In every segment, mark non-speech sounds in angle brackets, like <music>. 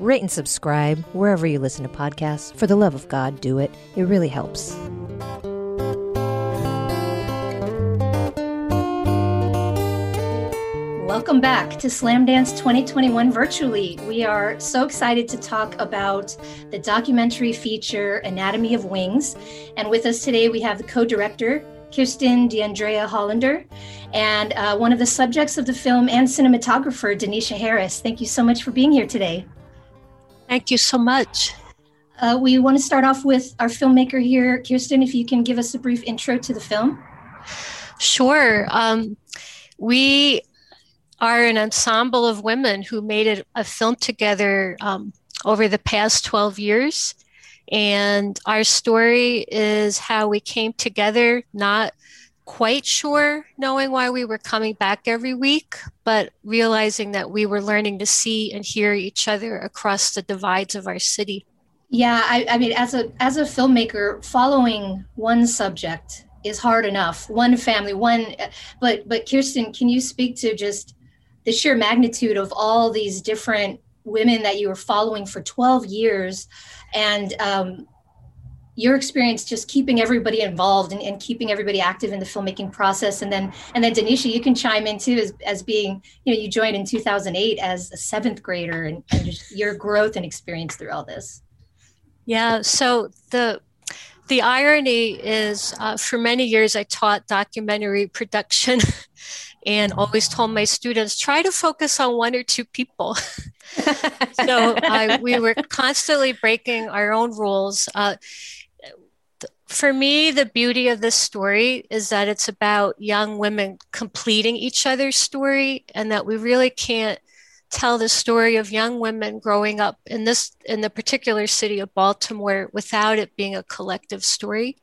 rate and subscribe wherever you listen to podcasts. For the love of God, do it. It really helps. Welcome back to Slamdance 2021 virtually. We are so excited to talk about the documentary feature Anatomy of Wings. And with us today, we have the co director, Kirsten D'Andrea Hollander, and uh, one of the subjects of the film and cinematographer, Danisha Harris. Thank you so much for being here today. Thank you so much. Uh, we want to start off with our filmmaker here. Kirsten, if you can give us a brief intro to the film. Sure. Um, we are an ensemble of women who made it, a film together um, over the past 12 years. And our story is how we came together, not quite sure knowing why we were coming back every week, but realizing that we were learning to see and hear each other across the divides of our city. Yeah, I, I mean, as a as a filmmaker, following one subject is hard enough. One family, one, but but Kirsten, can you speak to just the sheer magnitude of all these different women that you were following for 12 years and um, your experience just keeping everybody involved and, and, keeping everybody active in the filmmaking process. And then and then danisha you can chime in too as, as being you know you joined in 2008 as a seventh grader and, and just your growth and experience through all this. Yeah so the the irony is uh, for many years i taught documentary production <laughs> and always told my students try to focus on one or two people. <laughs> So <laughs> uh, we were constantly breaking our own rules. Uh, for me the beauty of this story is that it's about young women completing each other's story and that we really can't tell the story of young women growing up in this in the particular city of baltimore without it being a collective story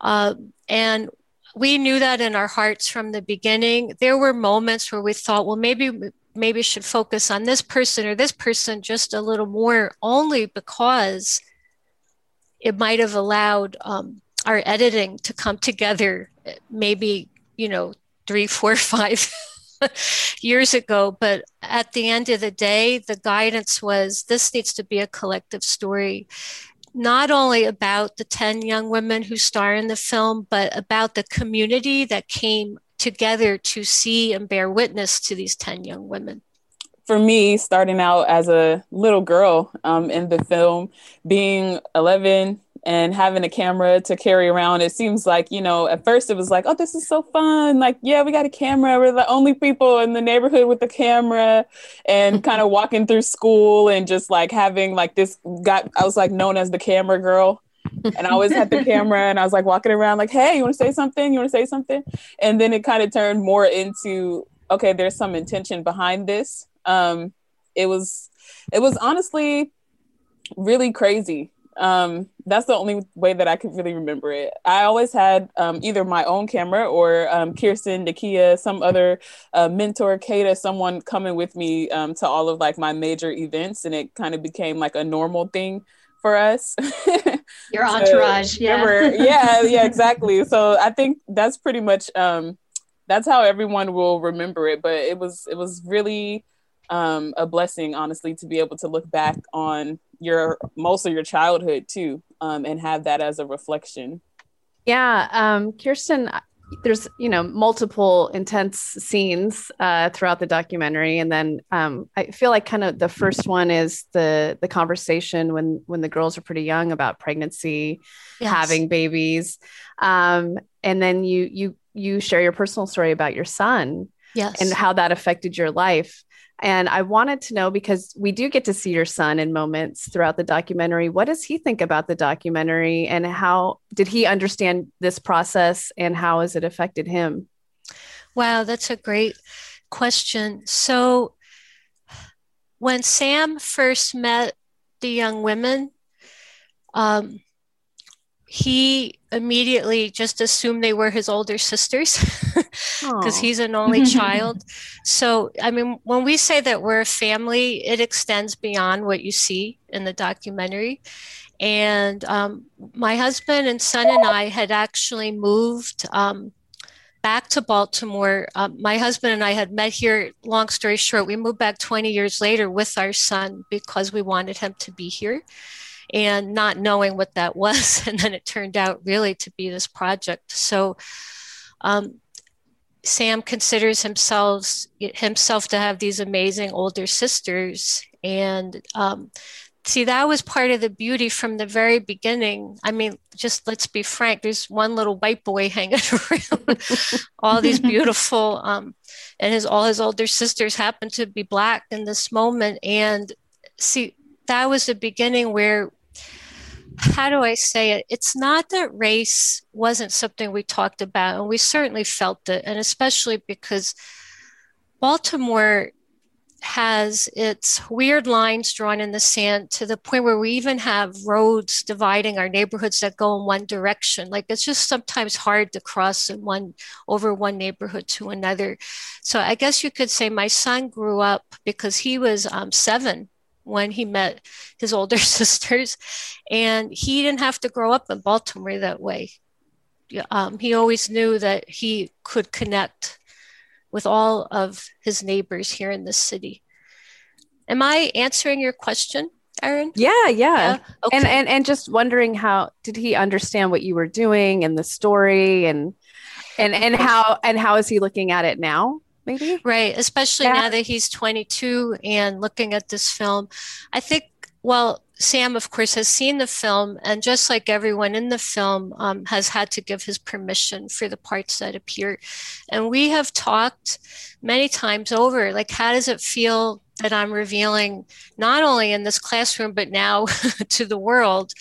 uh, and we knew that in our hearts from the beginning. There were moments where we thought, well, maybe maybe should focus on this person or this person just a little more, only because it might have allowed um, our editing to come together. Maybe you know three, four, <laughs> five years ago. But at the end of the day, the guidance was this needs to be a collective story not only about the 10 young women who star in the film, but about the community that came together to see and bear witness to these 10 young women. For me, starting out as a little girl um, in the film, being 11, and having a camera to carry around it seems like you know at first it was like oh this is so fun like yeah we got a camera we're the only people in the neighborhood with the camera and kind of walking through school and just like having like this got i was like known as the camera girl and I always had the camera and I was like walking around like, hey, you want to say something? You want to say something? And then it kind of turned more into, okay, there's some intention behind this. Um, it was, it was honestly really crazy um, that's the only way that I could really remember it. I always had um, either my own camera or um, Kirsten, Nakia, some other uh, mentor, Kata, someone coming with me um, to all of like my major events, and it kind of became like a normal thing for us. <laughs> Your entourage, so, yeah, yeah, yeah, exactly. So I think that's pretty much um, that's how everyone will remember it. But it was it was really um, a blessing, honestly, to be able to look back on your most of your childhood too, um, and have that as a reflection. Yeah, um, Kirsten, there's you know multiple intense scenes uh, throughout the documentary, and then um, I feel like kind of the first one is the the conversation when when the girls are pretty young about pregnancy, yes. having babies, um, and then you you you share your personal story about your son, yes, and how that affected your life. And I wanted to know because we do get to see your son in moments throughout the documentary. What does he think about the documentary and how did he understand this process and how has it affected him? Wow, that's a great question. So, when Sam first met the young women, um, he immediately just assumed they were his older sisters <laughs> because he's an only <laughs> child. So, I mean, when we say that we're a family, it extends beyond what you see in the documentary. And um, my husband and son and I had actually moved um, back to Baltimore. Um, my husband and I had met here. Long story short, we moved back 20 years later with our son because we wanted him to be here and not knowing what that was. <laughs> And then it turned out really to be this project. So um, Sam considers himself himself to have these amazing older sisters, and um, see that was part of the beauty from the very beginning i mean just let's be frank there's one little white boy <laughs> hanging around all these <laughs> beautiful um, and his all his older sisters happen to be black in this moment and see that was the beginning where how do i say it? It's not that race wasn't something we talked about and we certainly felt it and especially because baltimore has its weird lines drawn in the sand to the point where we even have roads dividing our neighborhoods that go in one direction. Like it's just sometimes hard to cross in one over one neighborhood to another. So i guess you could say my son grew up because he was um, seven when he met his older <laughs> sisters and he didn't have to grow up in baltimore that way um, he always knew that he could connect with all of his neighbors here in the city. Am I answering your question, Erin? Yeah, yeah. yeah? Okay. And and and just wondering how did he understand what you were doing and the story and and and how and how is he looking at it now? Maybe? Right, especially yeah. now that he's 22 and looking at this film. I think well, Sam, of course, has seen the film, and just like everyone in the film, um, has had to give his permission for the parts that appear. And we have talked many times over, like, how does it feel that I'm revealing not only in this classroom, but now <laughs> to the world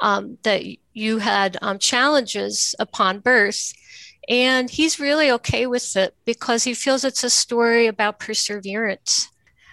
um, that you had um, challenges upon birth? And he's really okay with it because he feels it's a story about perseverance.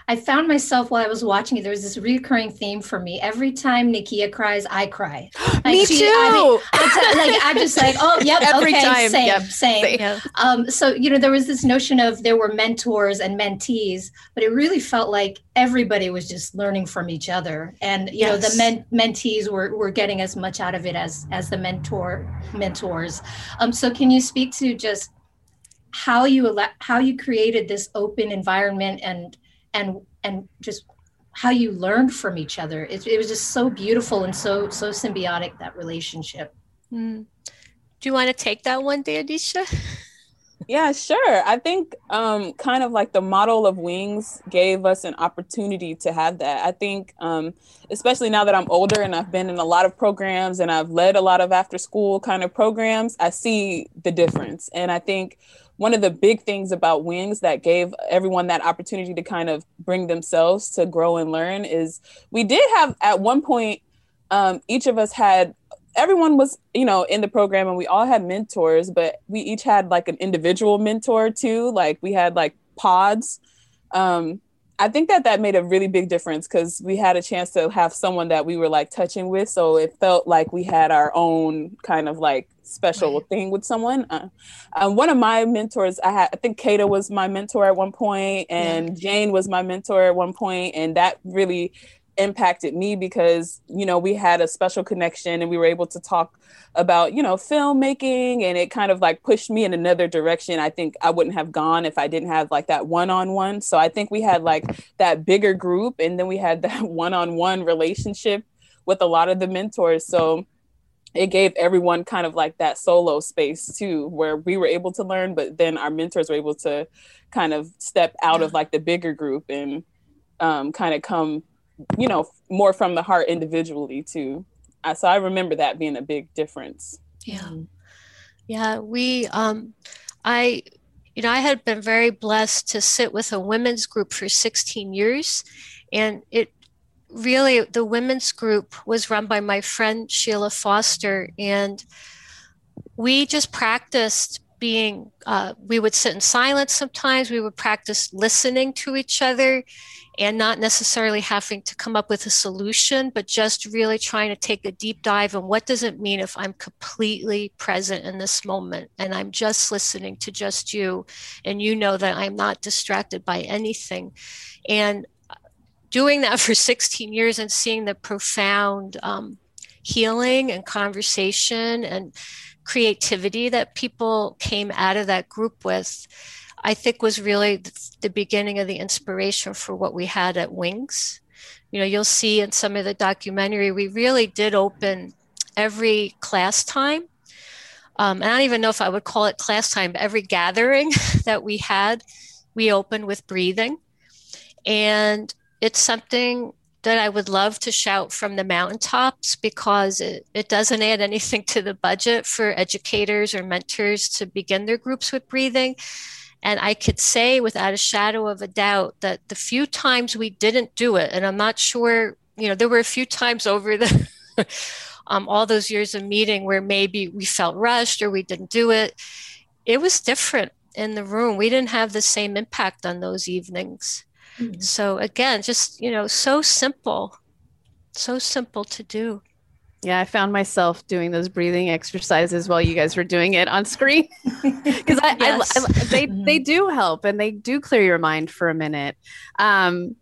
I found myself while I was watching it, there was this recurring theme for me. Every time Nakia cries, I cry. <gasps> Like me she, too. I mean, I <laughs> like I'm just like, oh, yep, Every okay, time. same, yep. same. same. Um, so you know, there was this notion of there were mentors and mentees, but it really felt like everybody was just learning from each other, and you yes. know, the men- mentees were were getting as much out of it as as the mentor mentors. Um, so can you speak to just how you ele- how you created this open environment and and and just how you learned from each other. It, it was just so beautiful and so so symbiotic that relationship. Mm. Do you want to take that one, Danisha? <laughs> Yeah, sure. I think um, kind of like the model of Wings gave us an opportunity to have that. I think, um, especially now that I'm older and I've been in a lot of programs and I've led a lot of after school kind of programs, I see the difference. And I think one of the big things about wings that gave everyone that opportunity to kind of bring themselves to grow and learn is we did have at one point um, each of us had everyone was you know in the program and we all had mentors but we each had like an individual mentor too. Like we had like pods. Um, I think that that made a really big difference because we had a chance to have someone that we were like touching with. So it felt like we had our own kind of like special right. thing with someone. Uh, um, one of my mentors, I had, I think Kata was my mentor at one point, and yeah. Jane was my mentor at one point, and that really impacted me because you know we had a special connection and we were able to talk about you know filmmaking and it kind of like pushed me in another direction. I think i wouldn't have gone if i didn't have like that one-on-one. So i think we had like that bigger group and then we had <laughs> that one-on-one relationship with a lot of the mentors. So it gave everyone kind of like that solo space too where we were able to learn but then our mentors were able to kind of step out of like the bigger group and um, kind of come you know more from the heart individually too. So i remember that being a big difference. Yeah. Mm-hmm. yeah we um i you know i had been very blessed to sit with a women's group for 16 years and it really the women's group was run by my friend sheila foster and we just practiced being uh, we would sit in silence sometimes. We would practice listening to each other and not necessarily having to come up with a solution but just really trying to take a deep dive on what does it mean if i'm completely present in this moment and i'm just listening to just you and you know that i'm not distracted by anything. And doing that <laughs> for 16 years and seeing the profound um, healing and conversation and creativity that people came out of that group with, I think was really the beginning of the inspiration for what we had at Wings. You know, you'll see in some of the documentary, we really did open every class time. Um, I don't even know if I would call it class time, every gathering <laughs> that we had, we opened with breathing. And it's something that I would love to shout from the mountaintops because it, it doesn't add anything to the budget for educators or mentors to begin their groups with breathing. And I could say without a shadow of a doubt that the few times we didn't do it, and I'm not sure, you know, there were a few times over the <laughs> um, all those years of meeting where maybe we felt rushed or we didn't do it. It was different in the room. We didn't have the same impact on those evenings. Mm-hmm. So again, just, you know, so simple, so simple to do. Yeah, I found myself doing those breathing exercises while you guys were doing it on screen <laughs> because I, yes. I, I, they mm-hmm. they do help and they do clear your mind for a minute. Um,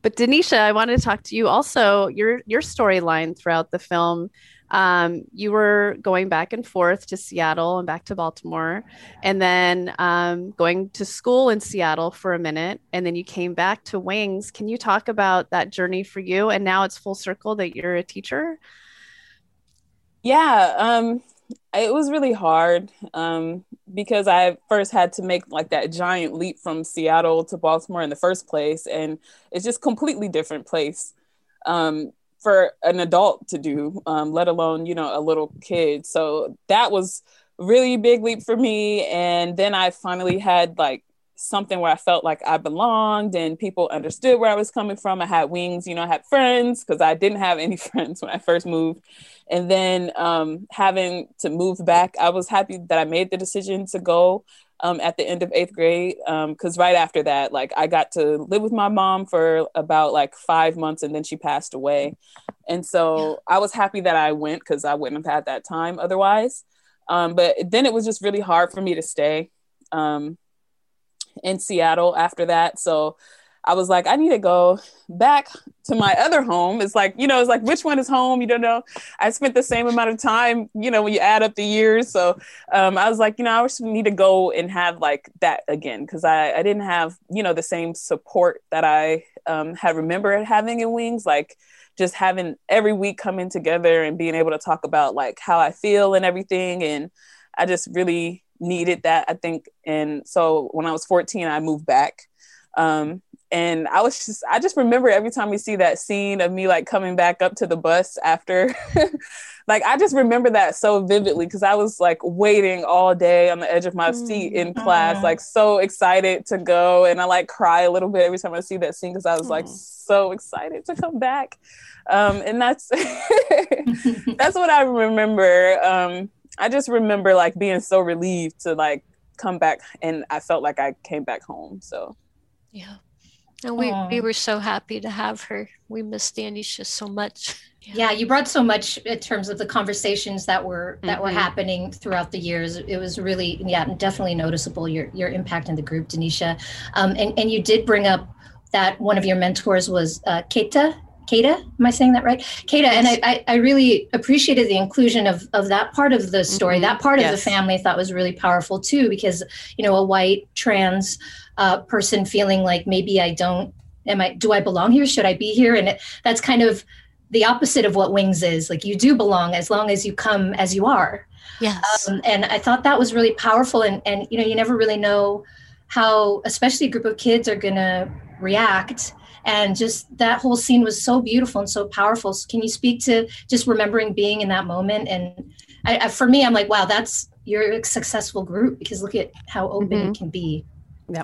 but Danisha, I wanted to talk to you also. Your your storyline throughout the film um, you were going back and forth to Seattle and back to Baltimore, and then um, going to school in Seattle for a minute, and then you came back to Wings. Can you talk about that journey for you? And now it's full circle that you're a teacher. Yeah, um, it was really hard um, because I first had to make like that giant leap from Seattle to Baltimore in the first place, and it's just completely different place. Um, for an adult to do, um, let alone, you know, a little kid. So that was really big leap for me. And then I finally had like something where I felt like I belonged and people understood where I was coming from. I had wings, you know, I had friends because I didn't have any <laughs> friends when I first moved. And then um, having to move back, I was happy that I made the decision to go um, at the end of eighth grade. Because um, right after that, like I got to live with my mom for about like five months and then she passed away. And so yeah. I was happy that I went because I wouldn't have had that time otherwise. Um, but then it was just really hard for me to stay um, in Seattle after that. So I was like, I need to go back to my other home. It's like, you know, it's like, which one is home? You don't know. I spent the same amount of time, you know, when you add up the years. So um, I was like, you know, I just need to go and have like that again because I, I didn't have, you know, the same support that I um, had remembered having in Wings. Like, just having every week coming together and being able to talk about like how I feel and everything. And I just really needed that, I think. And so when I was 14, I moved back. Um, and I was just I just remember every time we see that scene of me like coming back up to the bus after <laughs> like I just remember that so vividly because I was like waiting all day on the edge of my seat in mm-hmm. class like so excited to go. And I like cry a little bit every time I see that scene because I was like so excited to come back. Um, and that's <laughs> that's what I remember. Um, I just remember like being so relieved to like come back and I felt like I came back home so. Yeah and we, we were so happy to have her. We missed Danisha so much. Yeah. yeah. you brought so much in terms of the conversations that were that mm-hmm. were happening throughout the years. It was really, yeah, definitely noticeable your your impact in the group, Danisha. Um, and and you did bring up that one of your mentors was uh, Keita. Keita, am I saying that right? Keita, yes. and I, I, really appreciated the inclusion of, of that part of the story. Mm-hmm. That part yes. of the family I thought was really powerful too, because you know a white trans uh, person feeling like maybe I don't am I do I belong here? Should I be here? And it, that's kind of the opposite of what wings is. Like you do belong as long as you come as you are. Yes. Um, and I thought that was really powerful. And and you know you never really know how, especially a group of kids, are gonna react. And just that whole scene was so beautiful and so powerful. So can you speak to just remembering being in that moment? And I, I, for me, I'm like, wow, that's you're a successful group because look at how open mm-hmm. it can be. Yeah.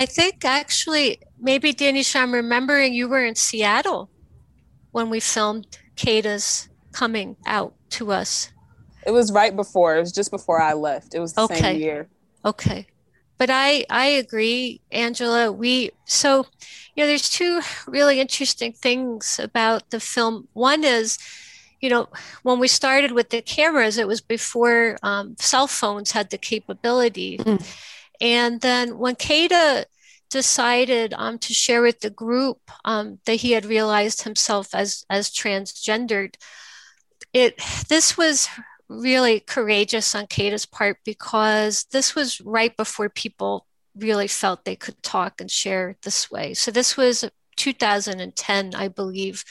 I think actually, maybe Danny, I'm remembering you were in Seattle when we filmed Keita's coming out to us. It was right before. It was just before I left. It was the Okay. same year. Okay. But I I agree, Angela. We so you know there's two really interesting things about the film. One is, you know, when we started with the cameras, it was before um, cell phones had the capability. Mm. And then when Kada decided um, to share with the group um, that he had realized himself as as transgendered, it this was really courageous on Kata's part because this was right before people really felt they could talk and share this way. So this was 2010, I believe.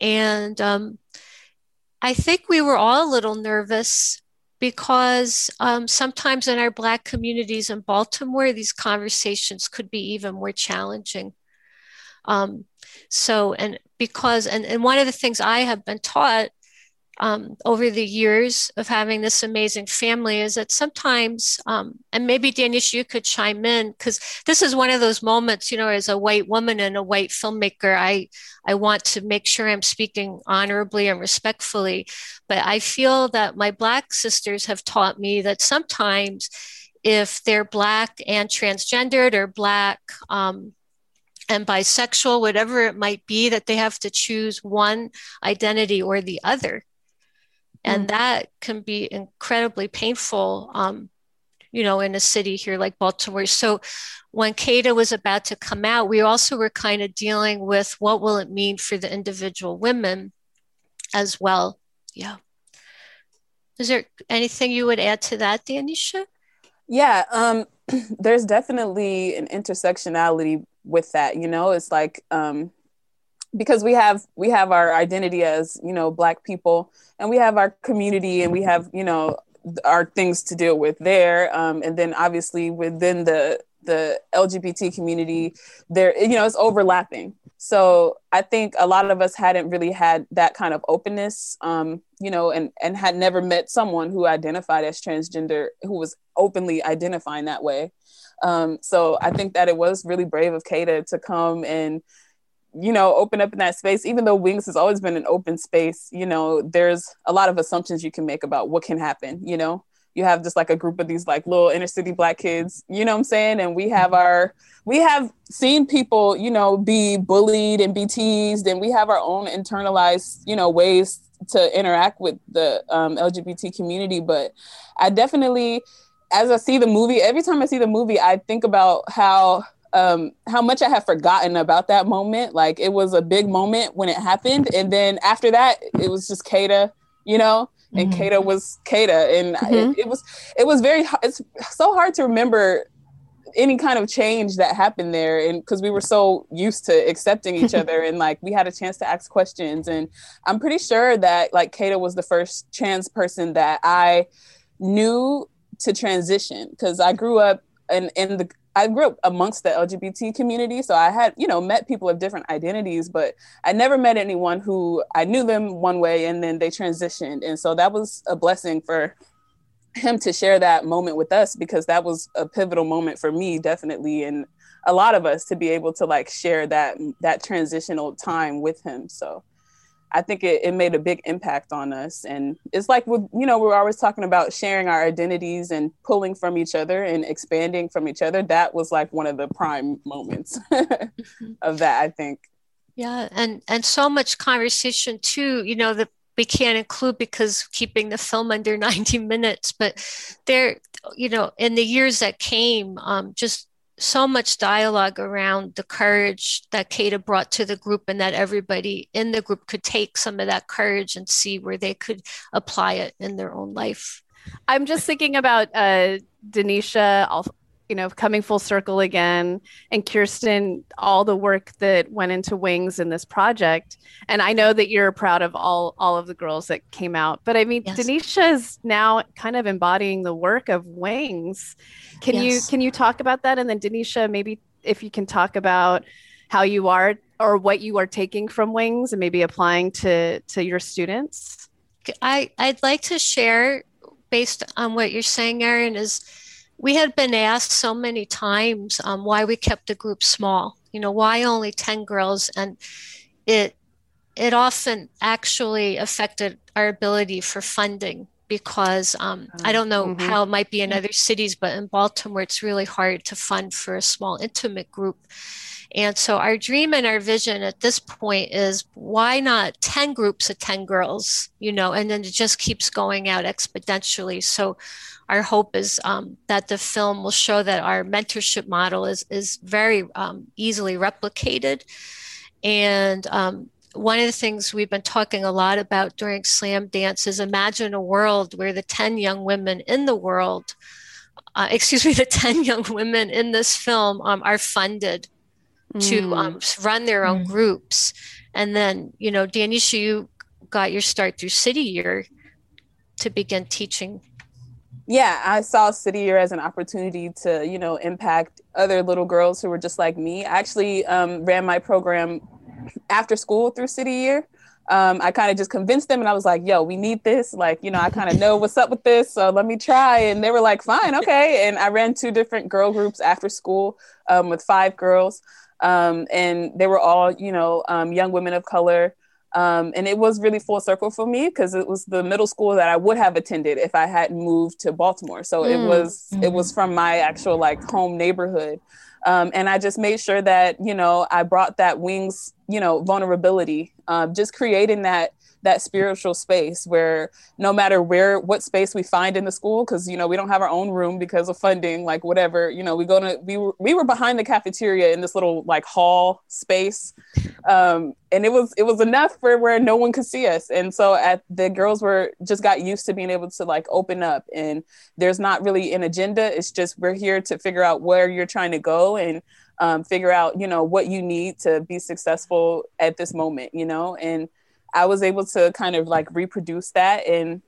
And um, I think we were all a little nervous because um, sometimes in our Black communities in Baltimore, these conversations could be even more challenging. Um, so, and because, and, and one of the things I have been taught um, over the years of having this amazing family is that sometimes, um, and maybe Danish, you could chime in because this is one of those moments, you know, as a white woman and a white filmmaker, I I want to make sure I'm speaking honorably and respectfully, but I feel that my black sisters have taught me that sometimes if they're black and transgendered or black um, and bisexual, whatever it might be, that they have to choose one identity or the other and that can be incredibly painful um, you know in a city here like baltimore. So when Kada was about to come out we also were kind of dealing with what will it mean for the individual women as well. Yeah. Is there anything you would add to that danisha Yeah, um, <clears throat> there's definitely an intersectionality with that. You know, it's like um, because we have we have our identity as you know black people, and we have our community, and we have you know our things to deal with there, um, and then obviously within the the LGBT community, there you know it's overlapping. So I think a lot of us hadn't really had that kind of openness, um, you know, and and had never met someone who identified as transgender who was openly identifying that way. Um, so I think that it was really brave of Kada to come and you know open up in that space. Even though Wings has always been an open space, you know, there's a lot of assumptions you can make about what can happen. You know, you have just like a group of these like little inner city black kids, you know what I'm saying? And we have our we have seen people, you know, be bullied and be teased, and we have our own internalized, you know, ways to interact with the um, LGBT community. But I definitely, as I see the movie, every time I see the movie, I think about how um how much I have forgotten about that moment. Like it was a big moment when it happened, and then after that, it was just Kada, you know and Mhm. Kada was Kada, and Mhm. it, it was it was very it's so hard to remember any kind of change that happened there, and because we were so used to accepting each <laughs> other, and like we had a chance to ask questions, and I'm pretty sure that like Kada was the first trans person that I knew to transition because I grew up in in the I grew up amongst the LGBT community, so I had, you know, met people of different identities, but I never met anyone who I knew them one way and then they transitioned. And so that was a blessing for him to share that moment with us because that was a pivotal moment for me, definitely, and a lot of us to be able to like share that that transitional time with him. So I think it, it made a big impact on us. And it's like, with, you know, we're always talking about sharing our identities and pulling from each other and expanding from each other. That was like one of the prime moments <laughs> of that, I think. Yeah, and and so much conversation too, you know, that we can't include because keeping the film under <laughs> 90 minutes, but there, you know, in the years that came, um, just so much dialogue around the courage that Kada brought to the group and that everybody in the group could take some of that courage and see where they could apply it in their own life. I'm just thinking about uh, Danisha, you know, coming full circle again, and Kirsten, all the work that went into Wings in this project. And I know that you're proud of all all of the girls that came out, but I mean, Yes. Danisha is now kind of embodying the work of Wings. Can Yes. you can you talk about that? And then Danisha, maybe if you can talk about how you are or what you are taking from Wings and maybe applying to to your students. I, I'd like to share, based on what you're saying, Erin, is we had been asked so many times um, why we kept the group small. You know, why only 10 girls? And it it often actually affected our ability for funding because um, I don't know Mhm. how it might be in other cities, but in Baltimore, it's really hard to fund for a small, intimate group. And so, our dream and our vision at this point is why not 10 groups of 10 girls, you know, and then it just keeps going out exponentially. So, our hope is um, that the film will show that our mentorship model is, is very um, easily replicated. And um, one of the things we've been talking a lot about during Slamdance is imagine a world where the 10 young women in the world, uh, excuse me, <laughs> the 10 young women in this film um, are funded to Mm. um, run their own Mm. groups. And then, you know, Danisha, you got your start through City Year to begin teaching. yeah i saw city year as an opportunity to you know impact other little girls who were just like me i actually um, ran my program after school through city year um, i kind of just convinced them and i was like yo we need this like you know i kind of know what's up with this so let me try and they were like fine okay and i ran two different girl groups after school um, with five girls um, and they were all you know um, young women of color um, and it was really full circle for me because it was the middle school that I would have attended if I hadn't moved to Baltimore. So it Mm. was it was from my actual like home neighborhood. Um, and I just made sure that you know I brought that wings you know vulnerability, um, just creating that that spiritual space where no matter where what space we find in the school because you know we don't have our own room because of funding like whatever you know we go to we were, we were behind the cafeteria in this little like hall space um, and it was it was enough for where no one could see us. And so at the girls were just got used to being able to like open up and there's not really an agenda. It's just we're here to figure out where you're trying to go and um, figure out you know what you need to be successful at this moment you know? And i was able to kind of like reproduce that and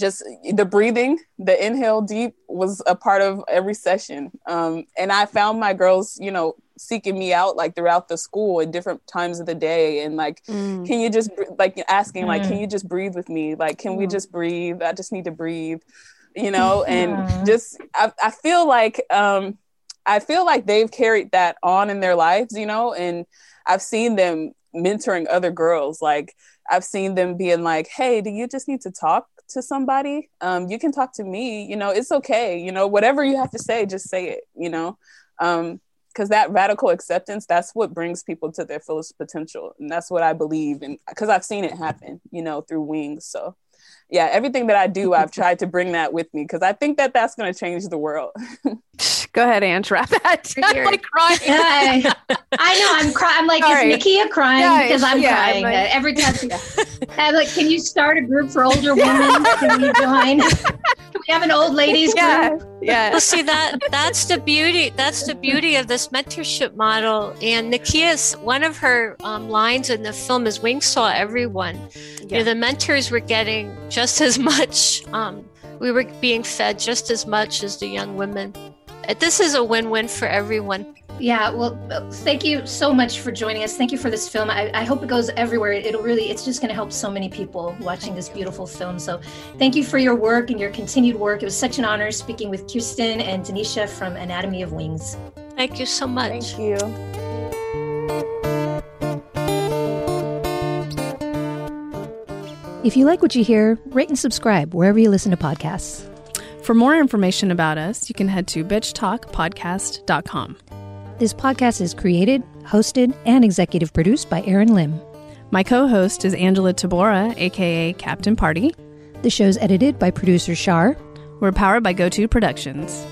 just the breathing the inhale deep was a part of every session um, and i found my girls you know seeking me out like throughout the school at different times of the day and like Mm. can you just like asking like Mm. can you just breathe with me like can we Mm. just breathe i just need to breathe you know <laughs> and Mm. just I, I feel like um i feel like they've carried that on in their lives you know and i've seen them mentoring other girls like i've seen them being like hey do you just need to talk to somebody? Um you can talk to me you know it's okay you know whatever you have to say just say it you know? Um because that radical acceptance that's what brings people to their fullest potential and that's what i believe and because i've seen it happen you know through wings so. Yeah everything that i do i've <laughs> tried to bring that with me because i think that that's going to change the world <laughs> Go ahead, Ange. Wrap that. <laughs> You're I'm like crying. Yeah, I, I know. I'm crying. I'm like, Sorry. is Nakia crying? Yeah, Because I'm yeah, crying I'm like- every time. <laughs> I'm like, can you start a group for older women? Can you join? Can <laughs> we have an old ladies Yeah, group? yeah. Well, see that that's the beauty. That's the beauty of this mentorship model. And Nakia's one of her um, lines in the film is "Wing saw everyone." You know, the mentors were getting just as much. Um, we were being fed just as much as the young women. This is a win-win for everyone. Yeah, well, thank you so much for joining us. Thank you for this film. I, I hope it goes everywhere. It'll really, it's just going to help so many people watching this beautiful film. So thank you for your work and your continued work. It was such an honor speaking with Kirsten and Danisha from Anatomy of Wings. Thank you so much. thank you If you like what you hear, rate and subscribe wherever you listen to podcasts. For more information about us, you can head to bitchtalkpodcast.com. This podcast is created, hosted, and executive produced by Erin Lim. My co host is Angela Tabora, aka Captain Party. The show's edited by producer Shar. We're powered by GoTo Productions.